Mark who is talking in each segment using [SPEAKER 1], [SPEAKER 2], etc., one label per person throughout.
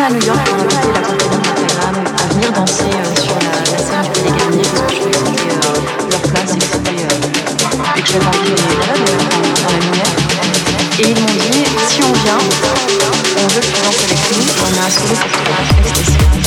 [SPEAKER 1] Retournée à New York pour inviter la compagnie Instagram à venir danser euh, sur la, la scène du Palais Garnier parce que je trouvais que c'était euh, leur place et que c'était euh, et que j'avais envie de voilà, de- dans la lumière. Et ils m'ont dit si on vient, on veut que tu danses avec nous, on a un solo pour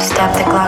[SPEAKER 1] Stop the
[SPEAKER 2] clock.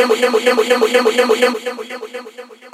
[SPEAKER 3] yambo yambo yambo